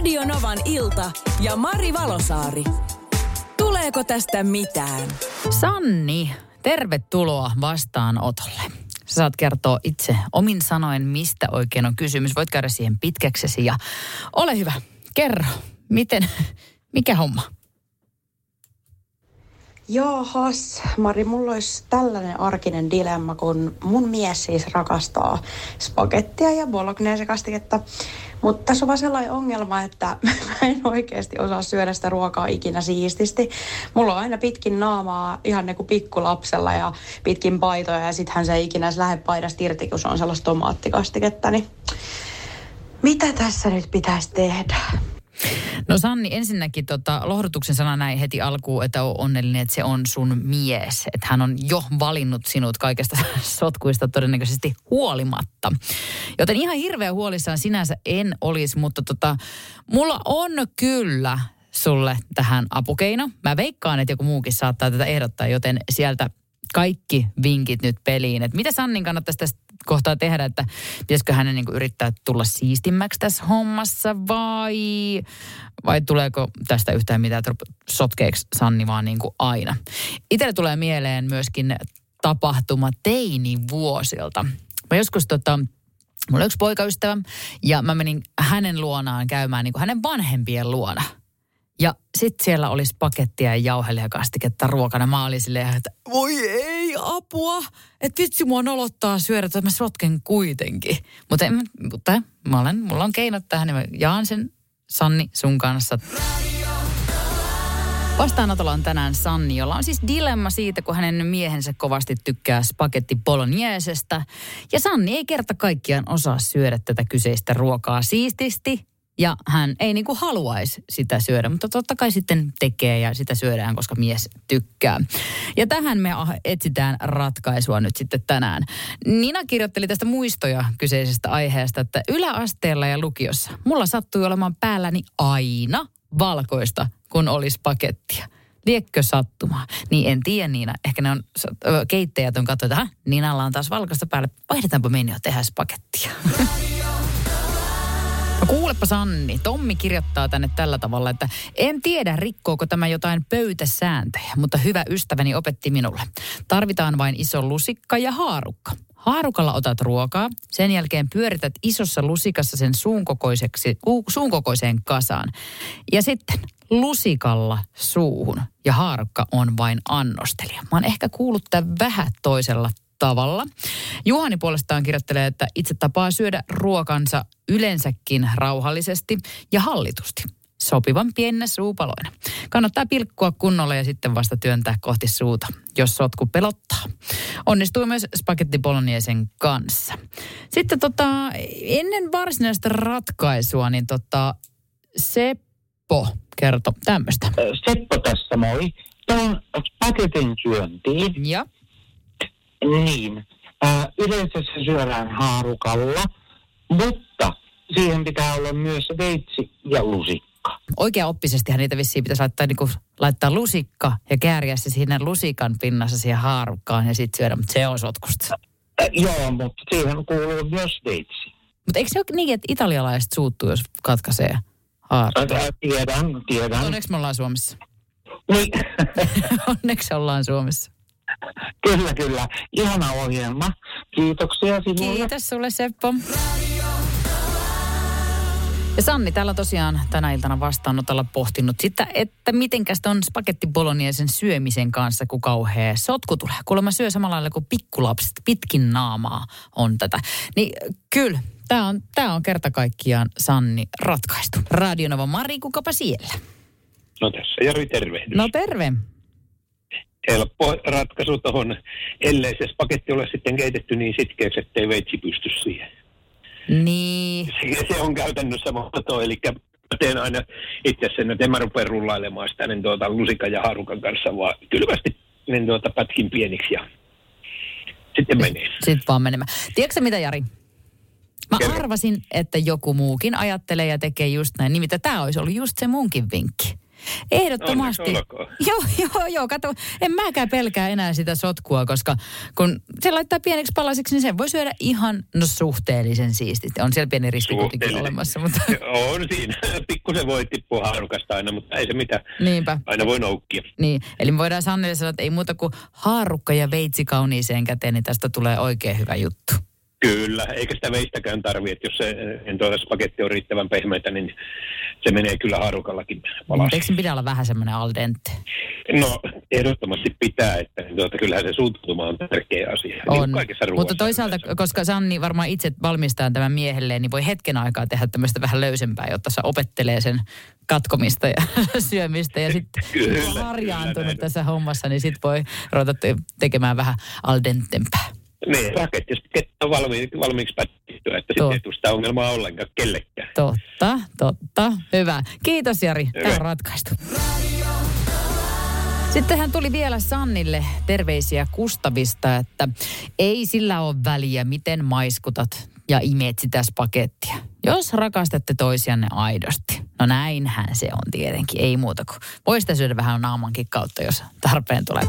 Radio Novan ilta ja Mari Valosaari. Tuleeko tästä mitään? Sanni, tervetuloa vastaanotolle. Sä saat kertoa itse omin sanoen, mistä oikein on kysymys. Voit käydä siihen pitkäksesi ja ole hyvä. Kerro, miten, mikä homma? Jaahas, Mari, mulla olisi tällainen arkinen dilemma, kun mun mies siis rakastaa spagettia ja bolognese-kastiketta. Mutta tässä on vaan sellainen ongelma, että mä en oikeasti osaa syödä sitä ruokaa ikinä siististi. Mulla on aina pitkin naamaa ihan niin kuin pikkulapsella ja pitkin paitoja ja sittenhän se ei ikinä lähde paidasta irti, kun se on sellaista tomaattikastiketta. Niin mitä tässä nyt pitäisi tehdä? No Sanni, ensinnäkin tota, lohdutuksen sana näin heti alkuun, että on onnellinen, että se on sun mies. Että hän on jo valinnut sinut kaikesta sotkuista todennäköisesti huolimatta. Joten ihan hirveän huolissaan sinänsä en olisi, mutta tota, mulla on kyllä sulle tähän apukeino. Mä veikkaan, että joku muukin saattaa tätä ehdottaa, joten sieltä kaikki vinkit nyt peliin. Että mitä Sannin kannattaisi tästä kohtaa tehdä, että pitäisikö hänen niin yrittää tulla siistimmäksi tässä hommassa vai, vai tuleeko tästä yhtään mitään sotkeeksi Sanni vaan niin kuin aina. Itselle tulee mieleen myöskin tapahtuma teinivuosilta. Mä joskus tota, mulla oli yksi poikaystävä ja mä menin hänen luonaan käymään niin kuin hänen vanhempien luona – ja sitten siellä olisi pakettia ja jauhelijakastiketta ruokana. Mä olin silleen, että voi ei apua. Että vitsi mua nolottaa syödä, että mä sotken kuitenkin. Mutta, mutta mä olen, mulla on keinot tähän, niin mä jaan sen Sanni sun kanssa. Vastaanotolla on tänään Sanni, jolla on siis dilemma siitä, kun hänen miehensä kovasti tykkää spagetti bolognesesta. Ja Sanni ei kerta kaikkiaan osaa syödä tätä kyseistä ruokaa siististi, ja hän ei niin kuin haluaisi sitä syödä, mutta totta kai sitten tekee ja sitä syödään, koska mies tykkää. Ja tähän me etsitään ratkaisua nyt sitten tänään. Nina kirjoitteli tästä muistoja kyseisestä aiheesta, että yläasteella ja lukiossa mulla sattui olemaan päälläni aina valkoista, kun olisi pakettia. Liekkö sattumaa? Niin en tiedä Niina. Ehkä ne on keittäjät on katsottu, että Niinalla on taas valkoista päällä. Vaihdetaanpa meni jo tehdä pakettia. No kuulepa Sanni, Tommi kirjoittaa tänne tällä tavalla, että en tiedä rikkooko tämä jotain pöytäsääntöjä, mutta hyvä ystäväni opetti minulle. Tarvitaan vain iso lusikka ja haarukka. Haarukalla otat ruokaa, sen jälkeen pyörität isossa lusikassa sen suunkokoiseksi, suunkokoiseen kasaan. Ja sitten lusikalla suuhun ja haarukka on vain annostelija. Mä oon ehkä kuullut tämän vähän toisella tavalla. Juhani puolestaan kirjoittelee, että itse tapaa syödä ruokansa yleensäkin rauhallisesti ja hallitusti sopivan pienenä suupaloina. Kannattaa pilkkua kunnolla ja sitten vasta työntää kohti suuta, jos sotku pelottaa. Onnistuu myös spagetti bolognesen kanssa. Sitten tota, ennen varsinaista ratkaisua, niin tota, Seppo kertoo tämmöistä. Seppo tässä moi. Tämä on spagetin syöntiin. Ja? Niin. Äh, yleensä se syödään haarukalla, mutta siihen pitää olla myös veitsi ja lusikka. Oikea oppisestihan niitä vissiin pitäisi laittaa, niin kuin, laittaa lusikka ja kääriä se siinä lusikan pinnassa siihen haarukkaan ja sitten syödä, mutta se on sotkusta. Äh, joo, mutta siihen kuuluu myös veitsi. Mutta eikö se ole niin, että italialaiset suuttuu, jos katkaisee haarukkaa? Äh, tiedän, tiedän. Onneksi me ollaan Suomessa. Niin. Onneksi ollaan Suomessa. Kyllä, kyllä. Ihana ohjelma. Kiitoksia sinulle. Kiitos sulle Seppo. Ja Sanni täällä tosiaan tänä iltana vastaanotolla pohtinut sitä, että mitenkäs on spagetti bolognesen syömisen kanssa, kun kauhea sotku tulee. Kuulemma syö samalla lailla kuin pikkulapset, pitkin naamaa on tätä. Niin kyllä, tämä on, tää on kerta kaikkiaan Sanni ratkaistu. Radionova Mari, kukapa siellä? No tässä Jari, tervehdys. No terve helppo ratkaisu tuohon, ellei se paketti ole sitten keitetty niin sitkeäksi, ettei veitsi pysty siihen. Niin. Se, se on käytännössä muoto, eli teen aina itse sen, että en mä rupea rullailemaan sitä niin tuota, lusikan ja harukan kanssa, vaan kylmästi niin tuota, pätkin pieniksi ja sitten menee. Sitten vaan menemään. Tiedätkö mitä, Jari? Mä Kerro. arvasin, että joku muukin ajattelee ja tekee just näin. Nimittäin tämä olisi ollut just se munkin vinkki. Ehdottomasti. Joo, joo, joo. Kato, en mäkään pelkää enää sitä sotkua, koska kun se laittaa pieneksi palasiksi, niin sen voi syödä ihan no, suhteellisen siististi. On siellä pieni riski kuitenkin olemassa, mutta On siinä. Pikkusen voi tippua haarukasta aina, mutta ei se mitään. niinpä. Aina voi noukkia. Niin, eli me voidaan Sannelle sanoa, että ei muuta kuin haarukka ja veitsi kauniiseen käteen, niin tästä tulee oikein hyvä juttu. Kyllä, eikä sitä veistäkään tarvitse, että jos se en tuota spagetti on riittävän pehmeitä, niin se menee kyllä haarukallakin palas. Eikö sen pidä olla vähän semmoinen al dente? No, ehdottomasti pitää, että tuota, kyllähän se suuttuma on tärkeä asia. Niin On. kuin kaikessa Mutta toisaalta, yleensä. koska Sanni varmaan itse valmistaa tämän miehelleen, niin voi hetken aikaa tehdä tämmöistä vähän löysempää, jotta se opettelee sen katkomista ja syömistä. Ja sitten Kyllä, kun on kyllä harjaantunut näin. tässä hommassa, niin sitten voi ruveta te- tekemään vähän al dentempää. Niin, raketti sitten on valmi, valmiiksi pätkittyä, että sitten ei tule sitä ongelmaa ollenkaan kellekään. Totta, totta. Hyvä. Kiitos Jari. Tämä on Hyvä. ratkaistu. Sittenhän tuli vielä Sannille terveisiä Kustavista, että ei sillä ole väliä, miten maiskutat ja imeet sitä pakettia. Jos rakastatte toisianne aidosti. No näinhän se on tietenkin, ei muuta kuin. Voi sitä syödä vähän naamankin kautta, jos tarpeen tulee.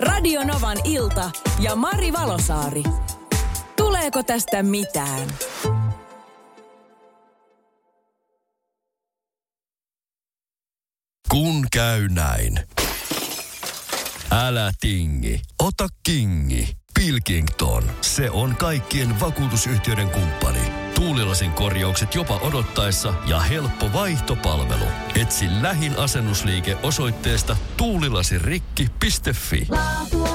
Radio Novan ilta ja Mari Valosaari. Tuleeko tästä mitään? Kun käy näin. Älä tingi, ota kingi. Pilkington, se on kaikkien vakuutusyhtiöiden kumppani. Tuulilasin korjaukset jopa odottaessa ja helppo vaihtopalvelu. Etsi lähin asennusliike osoitteesta tuulilasirikki.fi. Laatu